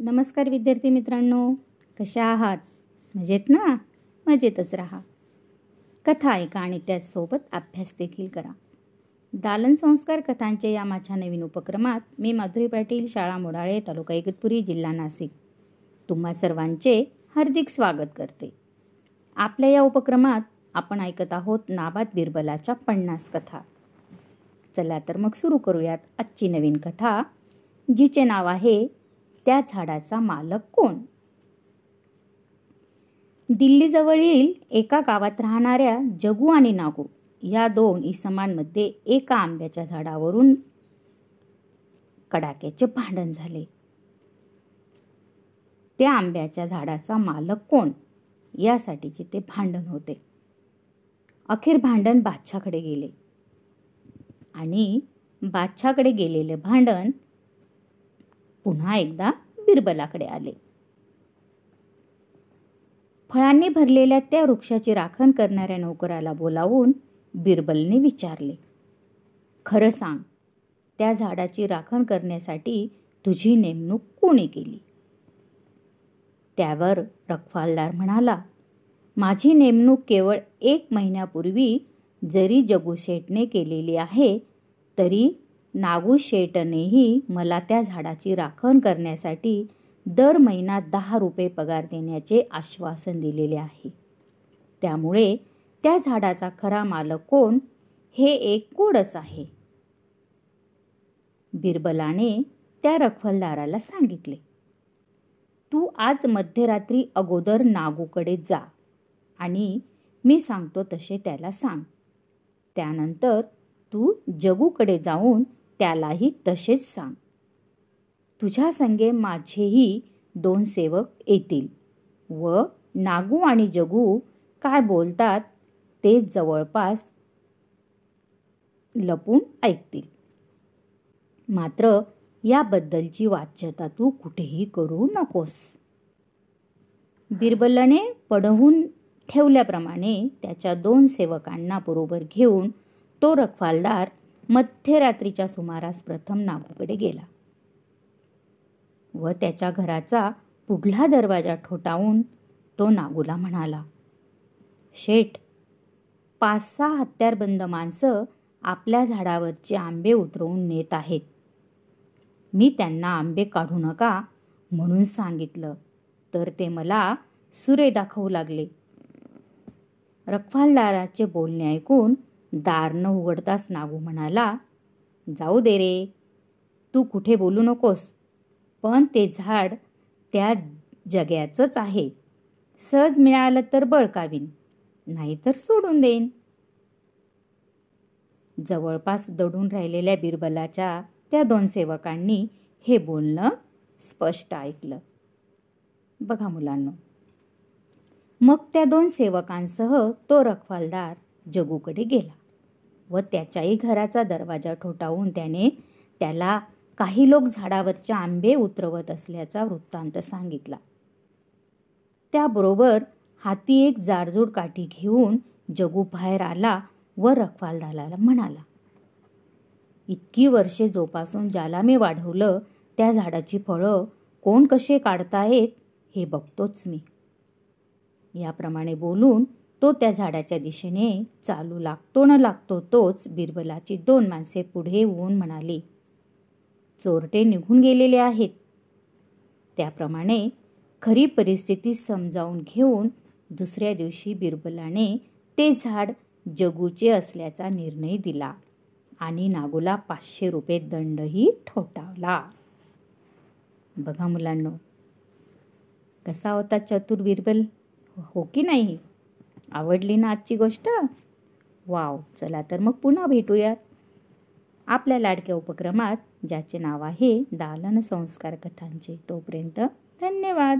नमस्कार विद्यार्थी मित्रांनो कशा आहात? मजेत ना? मजेतच राहा. कथा ऐका आणि त्याचसोबत अभ्यास देखील करा. दालन संस्कार कथांचे या माझ्या नवीन उपक्रमात मी माधुरी पाटील शाळा मोडाळे तालुका इगतपुरी जिल्हा नाशिक. तुम्हा सर्वांचे हार्दिक स्वागत करते. आपल्या या उपक्रमात आपण ऐकत आहोत नाबाद बिरबलाच्या पन्नास कथा. चला तर मग सुरू करूयात आजची नवीन कथा जिचे नाव आहे त्या झाडाचा मालक कोण? दिल्लीजवळील एका गावात राहणाऱ्या जगू आणि नागू या दोन इसमांमध्ये एका आंब्याच्या झाडावरून कडाक्याचे भांडण झाले. त्या आंब्याच्या झाडाचा मालक कोण? यासाठीचे ते भांडण होते. अखेर भांडण बादशाकडे गेले. आणि बादशाकडे गेलेले भांडण पुन्हा एकदा बिरबलाकडे आले. फळांनी भरलेल्या त्या वृक्षाची राखण करणाऱ्या नोकराला बोलावून बिरबलने विचारले खरं सांग त्या झाडाची राखण करण्यासाठी तुझी नेमणूक कोणी केली? त्यावर रखवालदार म्हणाला माझी नेमणूक केवळ एक महिन्यापूर्वी जरी जगूशेठने केलेली आहे तरी नागू शेटनेही मला त्या झाडाची राखण करण्यासाठी दर महिना दहा रुपये पगार देण्याचे आश्वासन दिलेले आहे. त्यामुळे त्या झाडाचा खरा मालक कोण हे एक कोडच आहे. बिरबलाने त्या रखवलदाराला सांगितले तू आज मध्यरात्री अगोदर नागूकडे जा आणि मी सांगतो तसे त्याला सांग. त्यानंतर तू जगूकडे जाऊन त्यालाही तसेच सांग. तुझ्या संगे माझेही दोन सेवक येतील. व नागू आणि जगू काय बोलतात ते जवळपास लपून ऐकतील. मात्र याबद्दलची वाच्यता तू कुठेही करू नकोस. बिरबलाने पडवून ठेवल्याप्रमाणे त्याच्या दोन सेवकांना बरोबर घेऊन तो रखवालदार मध्यरात्रीच्या सुमारास प्रथम नागूकडे गेला. व त्याच्या घराचा पुढला दरवाजा ठोठावून तो नागूला म्हणाला शेठ पाच सहा हत्यारबंद माणसं आपल्या झाडावरचे आंबे उतरवून नेत आहेत. मी त्यांना आंबे काढू नका म्हणून सांगितलं तर ते मला सुरे दाखवू लागले. रखवालदाराचे बोलणे ऐकून दार न उघडताच नागू म्हणाला जाऊ दे रे तू कुठे बोलू नकोस पण ते झाड त्या जग्याचंच आहे. सहज मिळालं तर बळकावीन नाहीतर सोडून देईन. जवळपास दडून राहिलेल्या बिरबलाच्या त्या दोन सेवकांनी हे बोलणं स्पष्ट ऐकलं. बघा मुलांना मग त्या दोन सेवकांसह तो रखवालदार जगूकडे गेला. व त्याच्याही घराचा दरवाजा ठोठावून त्याने त्याला काही लोक झाडावरचे आंबे उतरवत असल्याचा वृत्तांत सांगितला. त्याबरोबर हाती एक जाडजूड काठी घेऊन जगू बाहेर आला व रखवालदाराला म्हणाला इतकी वर्षे जोपासून ज्याला मी वाढवलं त्या झाडाची फळं कोण कसे काढतायत हे बघतोच मी. याप्रमाणे बोलून तो त्या झाडाच्या दिशेने चालू लागतो न लागतो तोच बिरबलाची दोन माणसे पुढे येऊन म्हणाली चोरटे निघून गेलेले आहेत. त्याप्रमाणे खरी परिस्थिती समजावून घेऊन दुसऱ्या दिवशी बिरबलाने ते झाड जगूचे असल्याचा निर्णय दिला आणि नागूला पाचशे रुपये दंडही ठोठावला. बघा मुलांनो कसा होता चतुर बिरबल? हो की नाही? आवडली ना आजची गोष्ट? वाव चला तर मग पुन्हा भेटूयात. आपल्या लाडक्या उपक्रमात ज्याचे नाव आहे दालन संस्कार कथांचे तोपर्यंत धन्यवाद.